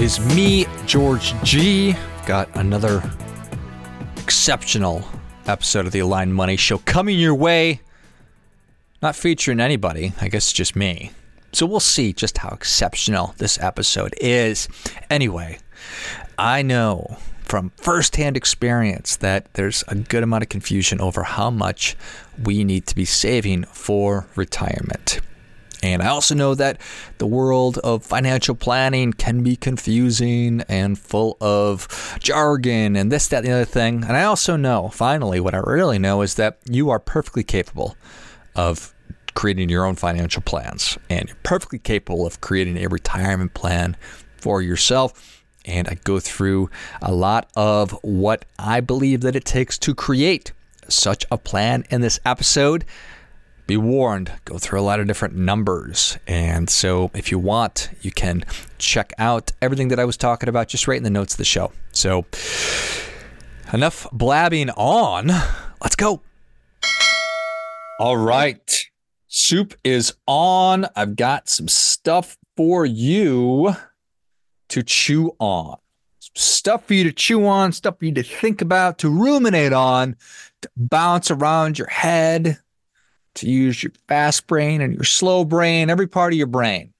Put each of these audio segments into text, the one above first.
It is me, George G. Got another exceptional episode of the Aligned Money Show coming your way. Not featuring anybody, I guess just me. So we'll see just how exceptional this episode is. Anyway, I know from firsthand experience that there's a good amount of confusion over how much we need to be saving for retirement. And I also know that the world of financial planning can be confusing and full of jargon and this, that, and the other thing. And I also know, finally, what I really know is that you are perfectly capable of creating your own financial plans and you're perfectly capable of creating a retirement plan for yourself. And I go through a lot of what I believe that it takes to create such a plan in this episode be warned, go through a lot of different numbers. And so if you want, you can check out everything that I was talking about just right in the notes of the show. So enough blabbing on. Let's go. All right. Soup is on. I've got some stuff for you to chew on. Stuff for you to chew on, stuff for you to think about, to ruminate on, to bounce around your head, to use your fast brain and your slow brain, every part of your brain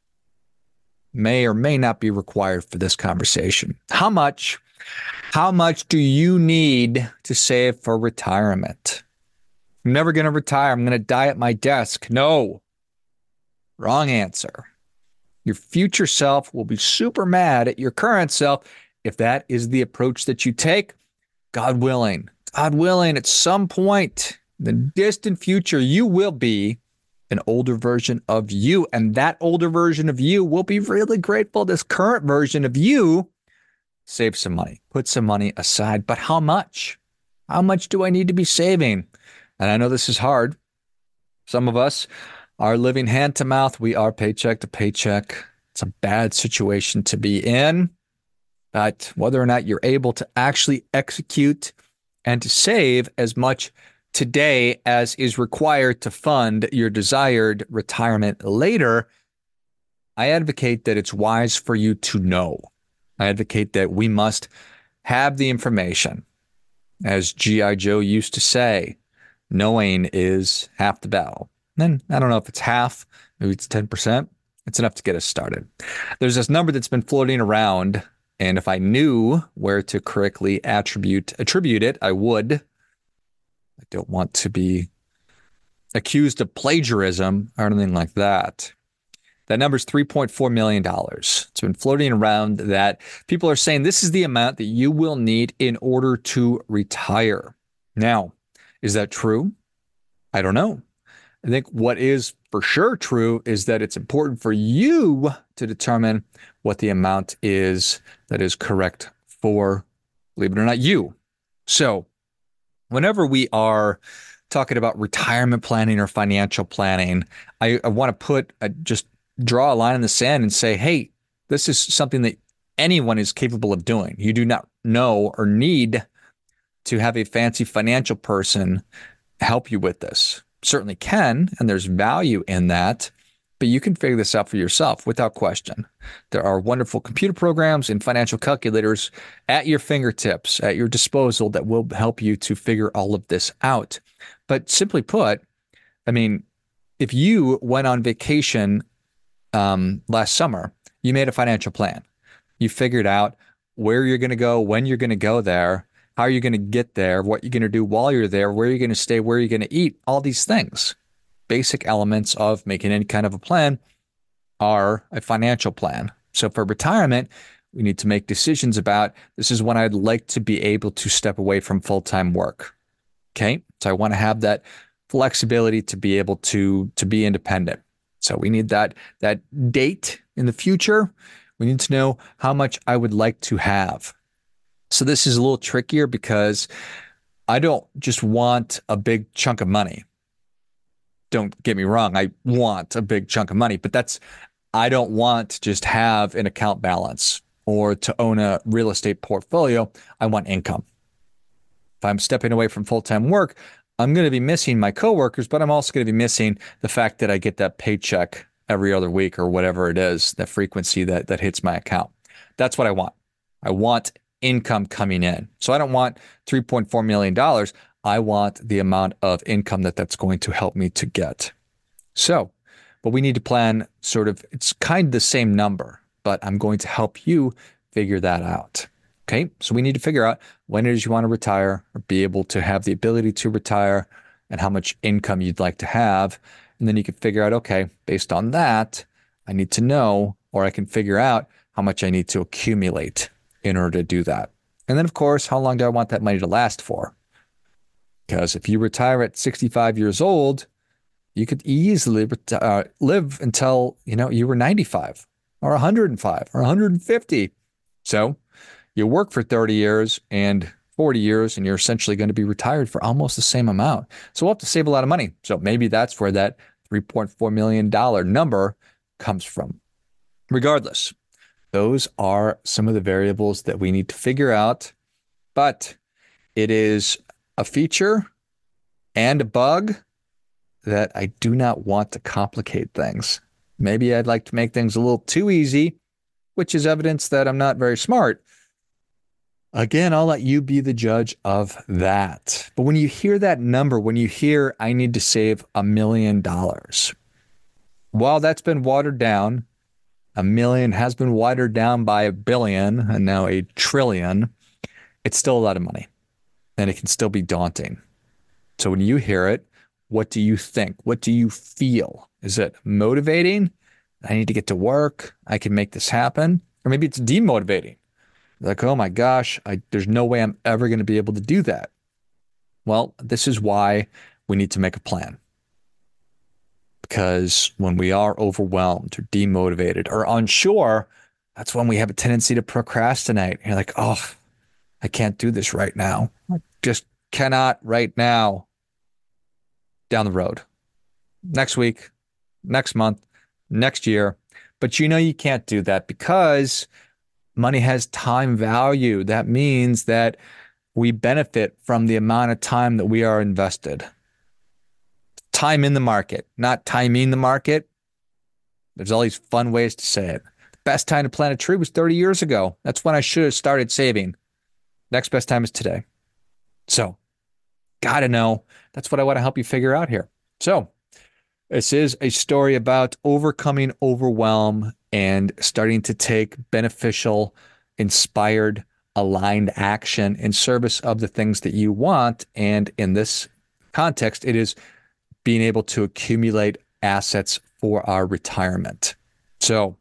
may or may not be required for this conversation. How much how much do you need to save for retirement? I'm never going to retire. I'm going to die at my desk. No. Wrong answer. Your future self will be super mad at your current self if that is the approach that you take. God willing, God willing, at some point the distant future, you will be an older version of you. And that older version of you will be really grateful this current version of you save some money, put some money aside. But how much? How much do I need to be saving? And I know this is hard. Some of us are living hand to mouth. We are paycheck to paycheck. It's a bad situation to be in. But whether or not you're able to actually execute and to save as much today as is required to fund your desired retirement later, I advocate that it's wise for you to know. I advocate that we must have the information. As G.I. Joe used to say, knowing is half the battle. And I don't know if it's half, maybe it's 10%. It's enough to get us started. There's this number that's been floating around, and if I knew where to correctly attribute attribute it, I would. I don't want to be accused of plagiarism or anything like that. That number is $3.4 million. It's been floating around that people are saying this is the amount that you will need in order to retire. Now, is that true? I don't know. I think what is for sure true is that it's important for you to determine what the amount is that is correct for, believe it or not, you. So whenever we are talking about retirement planning or financial planning, I, I want to put a, just draw a line in the sand and say, hey, this is something that anyone is capable of doing. You do not know or need to have a fancy financial person help you with this. Certainly can, and there's value in that but you can figure this out for yourself without question. There are wonderful computer programs and financial calculators at your fingertips, at your disposal, that will help you to figure all of this out. But simply put, I mean, if you went on vacation um, last summer, you made a financial plan. You figured out where you're going to go, when you're going to go there, how you're going to get there, what you're going to do while you're there, where you're going to stay, where you're going to eat, all these things basic elements of making any kind of a plan are a financial plan. So for retirement, we need to make decisions about this is when I'd like to be able to step away from full time work. Okay. So I want to have that flexibility to be able to to be independent. So we need that that date in the future. We need to know how much I would like to have. So this is a little trickier because I don't just want a big chunk of money don't get me wrong, I want a big chunk of money, but that's, I don't want to just have an account balance or to own a real estate portfolio. I want income. If I'm stepping away from full time work, I'm going to be missing my coworkers, but I'm also going to be missing the fact that I get that paycheck every other week or whatever it is, that frequency that, that hits my account. That's what I want. I want income coming in. So I don't want $3.4 million. I want the amount of income that that's going to help me to get. So, but we need to plan sort of, it's kind of the same number, but I'm going to help you figure that out. Okay. So we need to figure out when it is you want to retire or be able to have the ability to retire and how much income you'd like to have. And then you can figure out, okay, based on that, I need to know, or I can figure out how much I need to accumulate in order to do that. And then, of course, how long do I want that money to last for? Because if you retire at 65 years old, you could easily uh, live until you know you were 95 or 105 or 150. So you work for 30 years and 40 years, and you're essentially going to be retired for almost the same amount. So we'll have to save a lot of money. So maybe that's where that $3.4 million number comes from. Regardless, those are some of the variables that we need to figure out. But it is a feature and a bug that I do not want to complicate things. Maybe I'd like to make things a little too easy, which is evidence that I'm not very smart. Again, I'll let you be the judge of that. But when you hear that number, when you hear I need to save a million dollars, while that's been watered down, a million has been watered down by a billion and now a trillion, it's still a lot of money and it can still be daunting. So when you hear it, what do you think? What do you feel? Is it motivating? I need to get to work. I can make this happen. Or maybe it's demotivating. Like, oh my gosh, I, there's no way I'm ever going to be able to do that. Well, this is why we need to make a plan. Because when we are overwhelmed or demotivated or unsure, that's when we have a tendency to procrastinate. You're like, oh, I can't do this right now. I just cannot right now. Down the road, next week, next month, next year. But you know, you can't do that because money has time value. That means that we benefit from the amount of time that we are invested. Time in the market, not timing the market. There's all these fun ways to say it. Best time to plant a tree was 30 years ago. That's when I should have started saving. Next best time is today. So, got to know. That's what I want to help you figure out here. So, this is a story about overcoming overwhelm and starting to take beneficial, inspired, aligned action in service of the things that you want. And in this context, it is being able to accumulate assets for our retirement. So,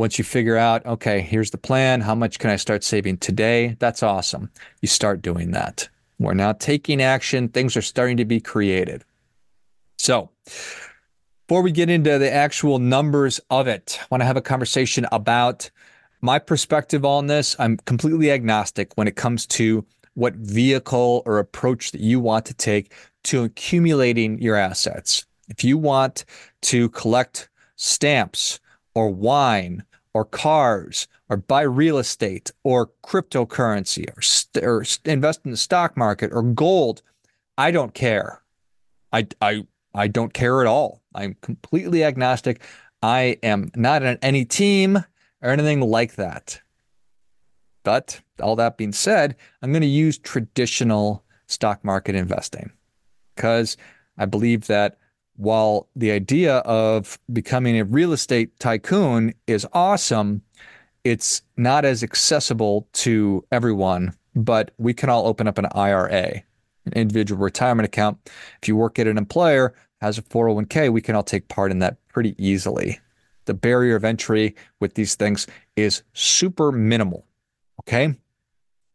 once you figure out, okay, here's the plan, how much can I start saving today? That's awesome. You start doing that. We're now taking action, things are starting to be created. So, before we get into the actual numbers of it, I want to have a conversation about my perspective on this. I'm completely agnostic when it comes to what vehicle or approach that you want to take to accumulating your assets. If you want to collect stamps or wine or cars or buy real estate or cryptocurrency or, st- or invest in the stock market or gold, I don't care. I, I I don't care at all. I'm completely agnostic. I am not on any team or anything like that. But all that being said, I'm going to use traditional stock market investing because I believe that while the idea of becoming a real estate tycoon is awesome, it's not as accessible to everyone, but we can all open up an IRA an individual retirement account. If you work at an employer, has a 401k, we can all take part in that pretty easily. The barrier of entry with these things is super minimal. Okay.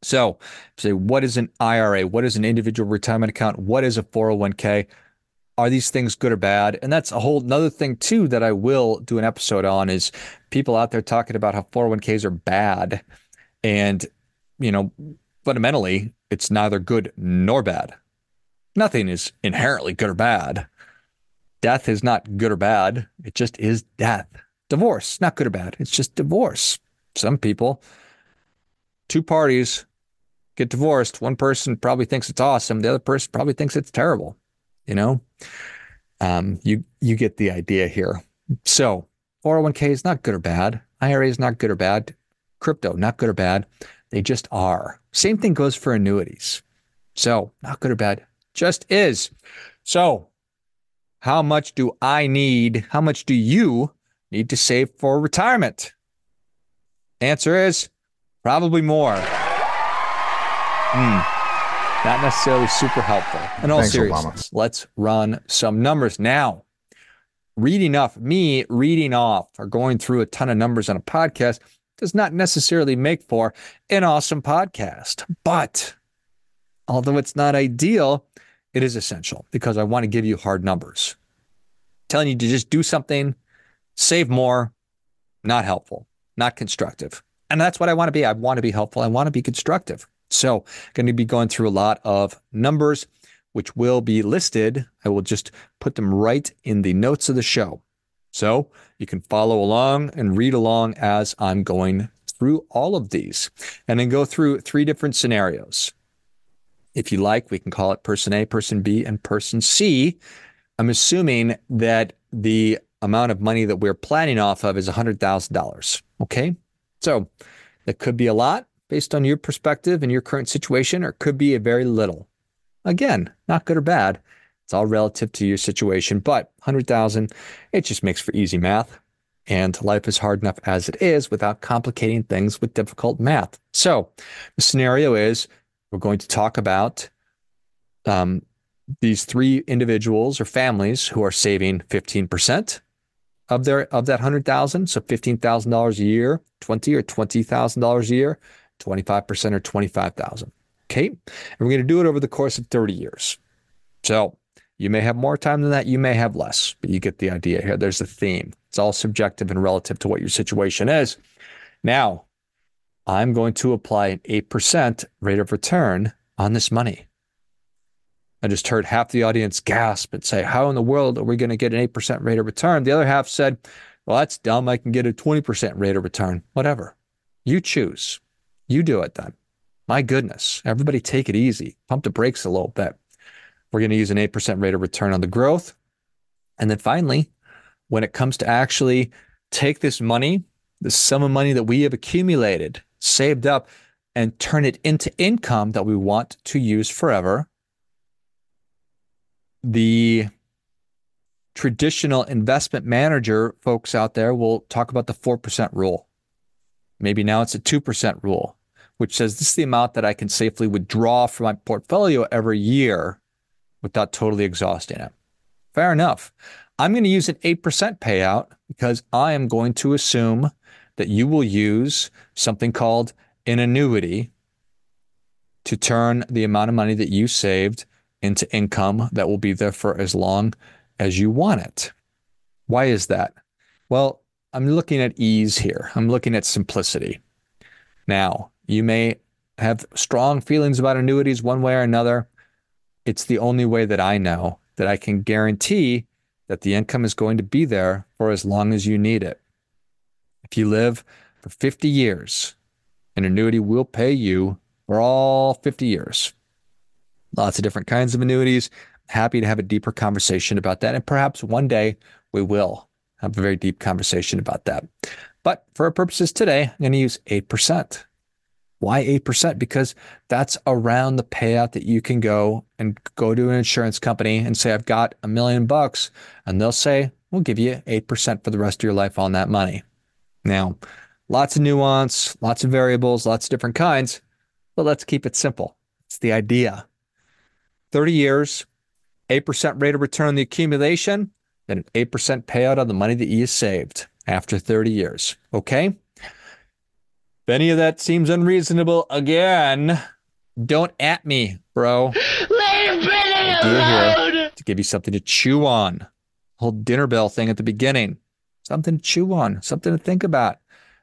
So, say, what is an IRA? What is an individual retirement account? What is a 401k? Are these things good or bad? And that's a whole another thing too that I will do an episode on is people out there talking about how 401ks are bad. And, you know, fundamentally, it's neither good nor bad. Nothing is inherently good or bad. Death is not good or bad. It just is death. Divorce, not good or bad. It's just divorce. Some people, two parties get divorced. One person probably thinks it's awesome. The other person probably thinks it's terrible. You know, um, you you get the idea here. So 401k is not good or bad. IRA is not good or bad crypto, not good or bad. They just are. Same thing goes for annuities. So, not good or bad, just is. So, how much do I need? How much do you need to save for retirement? Answer is probably more. Hmm. Not necessarily super helpful. In all Thanks, seriousness, let's run some numbers now. Reading off me, reading off or going through a ton of numbers on a podcast does not necessarily make for an awesome podcast. But although it's not ideal, it is essential because I want to give you hard numbers. Telling you to just do something, save more, not helpful, not constructive. And that's what I want to be. I want to be helpful. I want to be constructive. So, going to be going through a lot of numbers, which will be listed. I will just put them right in the notes of the show. So you can follow along and read along as I'm going through all of these and then go through three different scenarios. If you like, we can call it person A, person B, and person C. I'm assuming that the amount of money that we're planning off of is $100,000. Okay. So that could be a lot based on your perspective and your current situation, or it could be a very little. Again, not good or bad. It's all relative to your situation, but 100,000, it just makes for easy math. And life is hard enough as it is without complicating things with difficult math. So the scenario is we're going to talk about um, these three individuals or families who are saving 15% of their of that 100,000, so $15,000 a year, 20 or $20,000 a year, 25% or 25,000. Okay? And we're going to do it over the course of 30 years. So you may have more time than that. You may have less, but you get the idea here. There's a theme. It's all subjective and relative to what your situation is. Now, I'm going to apply an 8% rate of return on this money. I just heard half the audience gasp and say, How in the world are we going to get an 8% rate of return? The other half said, Well, that's dumb. I can get a 20% rate of return. Whatever. You choose. You do it then. My goodness. Everybody take it easy. Pump the brakes a little bit. We're going to use an 8% rate of return on the growth. And then finally, when it comes to actually take this money, the sum of money that we have accumulated, saved up, and turn it into income that we want to use forever, the traditional investment manager folks out there will talk about the 4% rule. Maybe now it's a 2% rule, which says this is the amount that I can safely withdraw from my portfolio every year without totally exhausting it. Fair enough. I'm going to use an 8% payout because I am going to assume that you will use something called an annuity to turn the amount of money that you saved into income that will be there for as long as you want it. Why is that? Well, I'm looking at ease here. I'm looking at simplicity. Now, you may have strong feelings about annuities one way or another it's the only way that I know that I can guarantee that the income is going to be there for as long as you need it. If you live for 50 years, an annuity will pay you for all 50 years. Lots of different kinds of annuities. Happy to have a deeper conversation about that. And perhaps one day we will have a very deep conversation about that. But for our purposes today, I'm going to use 8%. Why 8%? Because that's around the payout that you can go and go to an insurance company and say, I've got a million bucks. And they'll say, we'll give you 8% for the rest of your life on that money. Now, lots of nuance, lots of variables, lots of different kinds, but let's keep it simple. It's the idea. 30 years, 8% rate of return on the accumulation, then an 8% payout on the money that you saved after 30 years. Okay? If any of that seems unreasonable again, don't at me, bro. Leave Billy alone! To give you something to chew on. Whole dinner bell thing at the beginning. Something to chew on, something to think about.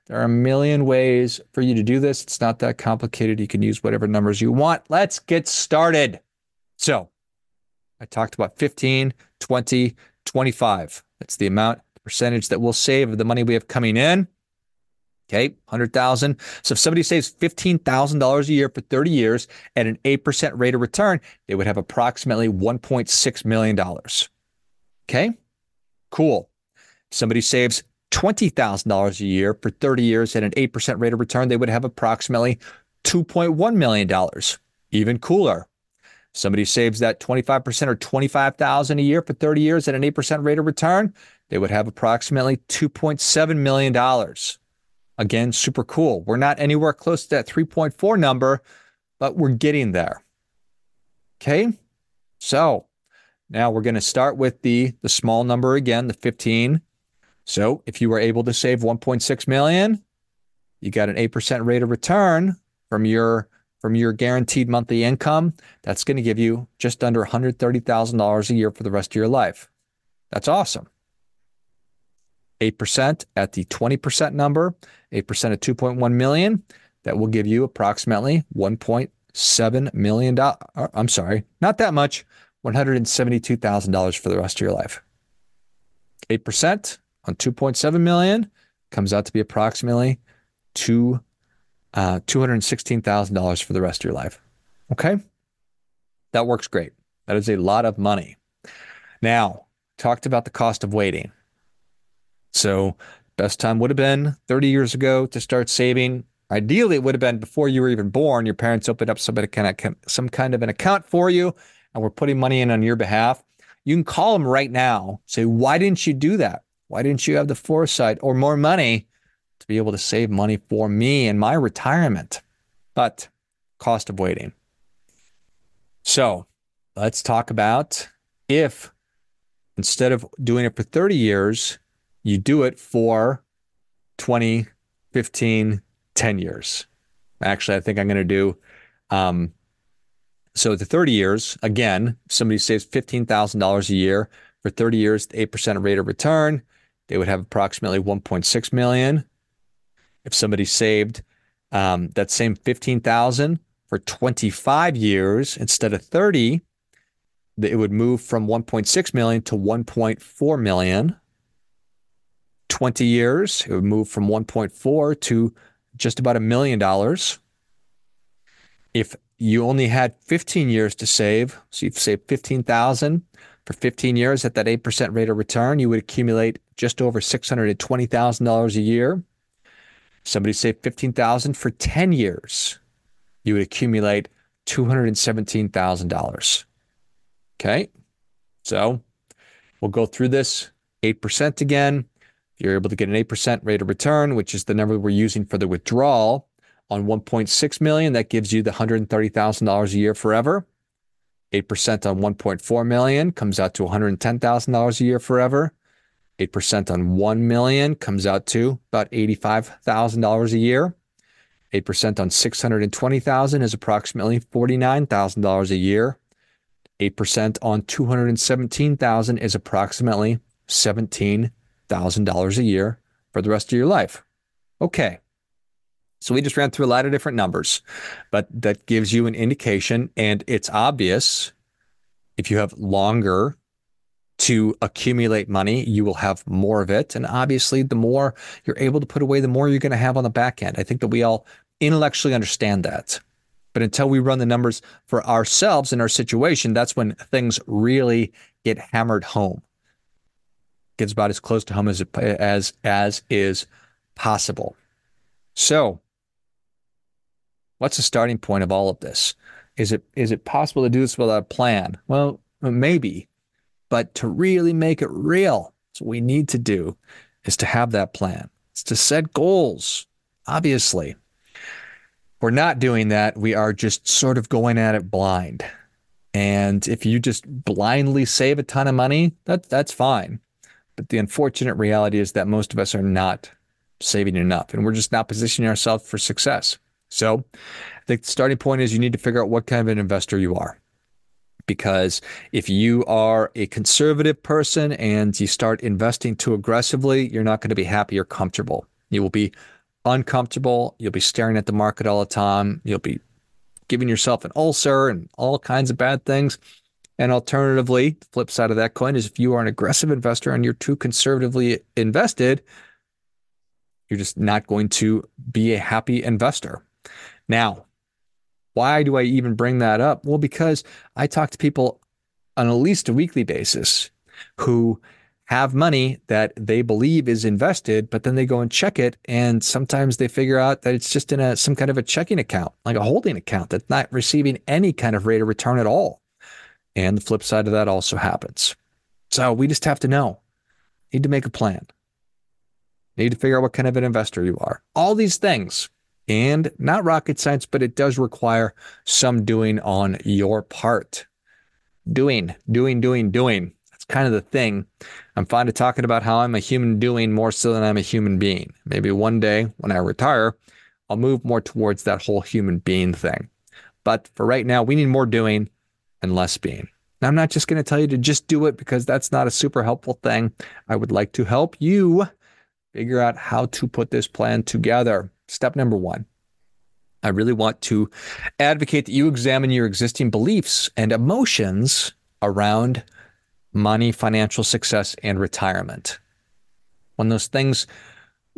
There are a million ways for you to do this. It's not that complicated. You can use whatever numbers you want. Let's get started. So, I talked about 15, 20, 25. That's the amount, percentage that we'll save of the money we have coming in. Okay, 100,000. So if somebody saves $15,000 a year for 30 years at an 8% rate of return, they would have approximately $1.6 million. Okay, cool. Somebody saves $20,000 a year for 30 years at an 8% rate of return, they would have approximately $2.1 million. Even cooler. Somebody saves that 25% or 25,000 a year for 30 years at an 8% rate of return, they would have approximately $2.7 million. Again, super cool. We're not anywhere close to that 3.4 number, but we're getting there. Okay. So now we're going to start with the, the small number again, the 15. So if you were able to save 1.6 million, you got an 8% rate of return from your from your guaranteed monthly income, that's going to give you just under $130,000 a year for the rest of your life. That's awesome. 8% at the 20% number, 8% of 2.1 million, that will give you approximately 1.7 million dollars. Uh, I'm sorry, not that much, $172,000 for the rest of your life. 8% on 2.7 million comes out to be approximately two, uh, $216,000 for the rest of your life. Okay. That works great. That is a lot of money. Now, talked about the cost of waiting. So, best time would have been 30 years ago to start saving. Ideally, it would have been before you were even born. Your parents opened up some kind of, some kind of an account for you and we're putting money in on your behalf. You can call them right now. Say, why didn't you do that? Why didn't you have the foresight or more money to be able to save money for me and my retirement? But cost of waiting. So let's talk about if instead of doing it for 30 years, you do it for 20, 15, 10 years. Actually, I think I'm going to do um, so the 30 years, again, somebody saves $15,000 a year for 30 years, 8% rate of return, they would have approximately 1.6 million. If somebody saved um, that same 15,000 for 25 years instead of 30, it would move from 1.6 million to 1.4 million. 20 years, it would move from 1.4 to just about a million dollars. If you only had 15 years to save, so you've saved 15,000 for 15 years at that 8% rate of return, you would accumulate just over $620,000 a year. Somebody saved 15,000 for 10 years, you would accumulate $217,000. Okay? So, we'll go through this 8% again. If you're able to get an 8% rate of return, which is the number we're using for the withdrawal, on 1.6 million, that gives you the $130,000 a year forever. 8% on 1.4 million comes out to $110,000 a year forever. 8% on 1 million comes out to about $85,000 a year. 8% on 620,000 is approximately $49,000 a year. 8% on 217,000 is approximately $17,000 a year for the rest of your life. Okay. So we just ran through a lot of different numbers, but that gives you an indication. And it's obvious if you have longer to accumulate money, you will have more of it. And obviously, the more you're able to put away, the more you're going to have on the back end. I think that we all intellectually understand that. But until we run the numbers for ourselves in our situation, that's when things really get hammered home. Gets about as close to home as as as is possible. So, What's the starting point of all of this? Is it is it possible to do this without a plan? Well, maybe, but to really make it real, what we need to do is to have that plan. It's to set goals. Obviously, we're not doing that. We are just sort of going at it blind. And if you just blindly save a ton of money, that that's fine. But the unfortunate reality is that most of us are not saving enough, and we're just not positioning ourselves for success. So the starting point is you need to figure out what kind of an investor you are. Because if you are a conservative person and you start investing too aggressively, you're not going to be happy or comfortable. You will be uncomfortable. You'll be staring at the market all the time. You'll be giving yourself an ulcer and all kinds of bad things. And alternatively, the flip side of that coin is if you are an aggressive investor and you're too conservatively invested, you're just not going to be a happy investor. Now, why do I even bring that up? Well, because I talk to people on at least a weekly basis who have money that they believe is invested, but then they go and check it. And sometimes they figure out that it's just in a some kind of a checking account, like a holding account that's not receiving any kind of rate of return at all. And the flip side of that also happens. So we just have to know. Need to make a plan. Need to figure out what kind of an investor you are. All these things. And not rocket science, but it does require some doing on your part. Doing, doing, doing, doing. That's kind of the thing. I'm fond of talking about how I'm a human doing more so than I'm a human being. Maybe one day when I retire, I'll move more towards that whole human being thing. But for right now, we need more doing and less being. Now, I'm not just going to tell you to just do it because that's not a super helpful thing. I would like to help you figure out how to put this plan together. Step number one I really want to advocate that you examine your existing beliefs and emotions around money, financial success, and retirement. When those things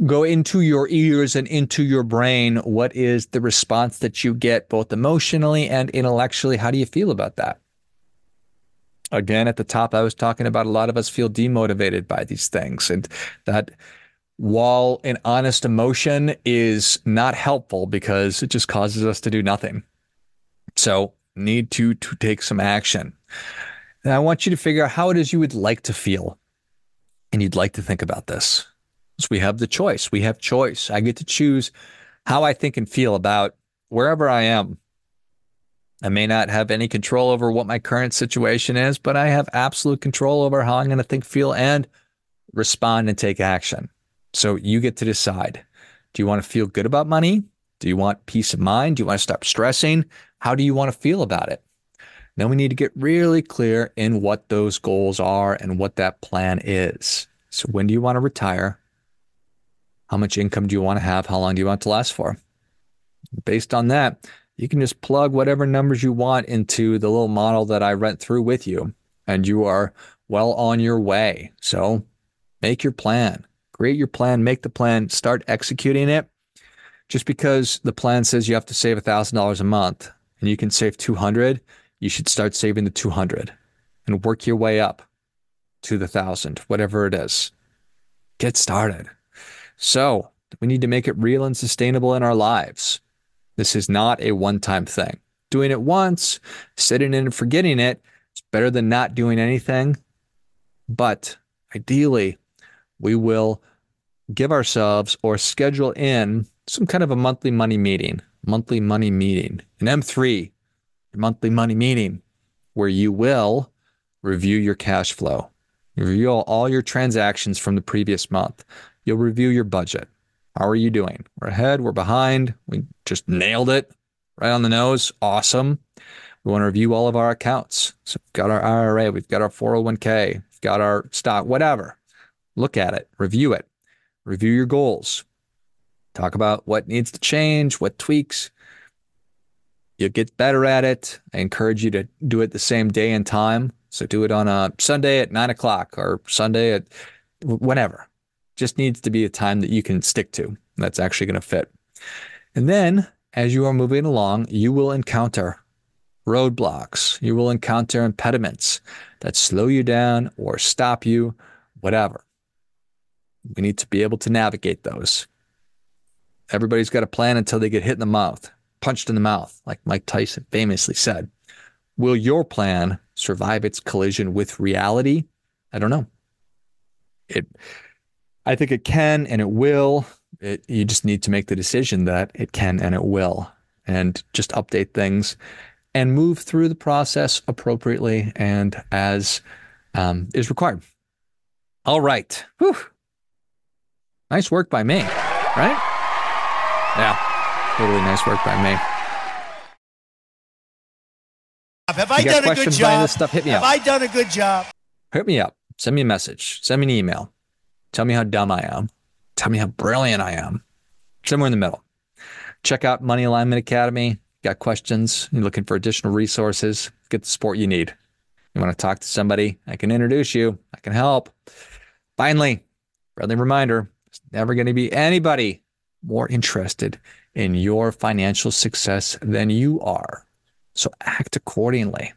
go into your ears and into your brain, what is the response that you get both emotionally and intellectually? How do you feel about that? Again, at the top, I was talking about a lot of us feel demotivated by these things, and that while an honest emotion is not helpful because it just causes us to do nothing. So, need to to take some action. And I want you to figure out how it is you would like to feel. And you'd like to think about this. So we have the choice. We have choice. I get to choose how I think and feel about wherever I am. I may not have any control over what my current situation is, but I have absolute control over how I'm going to think, feel, and respond and take action. So you get to decide. Do you want to feel good about money? Do you want peace of mind? Do you want to stop stressing? How do you want to feel about it? Then we need to get really clear in what those goals are and what that plan is. So when do you want to retire? How much income do you want to have? How long do you want to last for? Based on that, you can just plug whatever numbers you want into the little model that I went through with you, and you are well on your way. So make your plan create your plan, make the plan, start executing it. Just because the plan says you have to save $1,000 a month and you can save 200, you should start saving the 200 and work your way up to the 1000, whatever it is. Get started. So, we need to make it real and sustainable in our lives. This is not a one time thing. Doing it once, sitting in and forgetting it, it, is better than not doing anything. But ideally, we will give ourselves or schedule in some kind of a monthly money meeting, monthly money meeting, an M3 monthly money meeting where you will review your cash flow, review all your transactions from the previous month. You'll review your budget. How are you doing? We're ahead, we're behind. We just nailed it right on the nose. Awesome. We want to review all of our accounts. So we've got our IRA, we've got our 401k, we've got our stock, whatever. Look at it, review it, review your goals, talk about what needs to change, what tweaks. You'll get better at it. I encourage you to do it the same day and time. So do it on a Sunday at nine o'clock or Sunday at whenever. Just needs to be a time that you can stick to. That's actually going to fit. And then as you are moving along, you will encounter roadblocks. You will encounter impediments that slow you down or stop you, whatever. We need to be able to navigate those. Everybody's got a plan until they get hit in the mouth, punched in the mouth, like Mike Tyson famously said. Will your plan survive its collision with reality? I don't know. It I think it can and it will. It, you just need to make the decision that it can and it will and just update things and move through the process appropriately and as um, is required. All right. Whew. Nice work by me, right? Yeah, totally nice work by me. Have I done a good job? Stuff, hit me Have up. I done a good job? Hit me up. Send me a message. Send me an email. Tell me how dumb I am. Tell me how brilliant I am. Somewhere in the middle. Check out Money Alignment Academy. Got questions? You're looking for additional resources? Get the support you need. You want to talk to somebody? I can introduce you. I can help. Finally, friendly reminder never going to be anybody more interested in your financial success than you are. So act accordingly.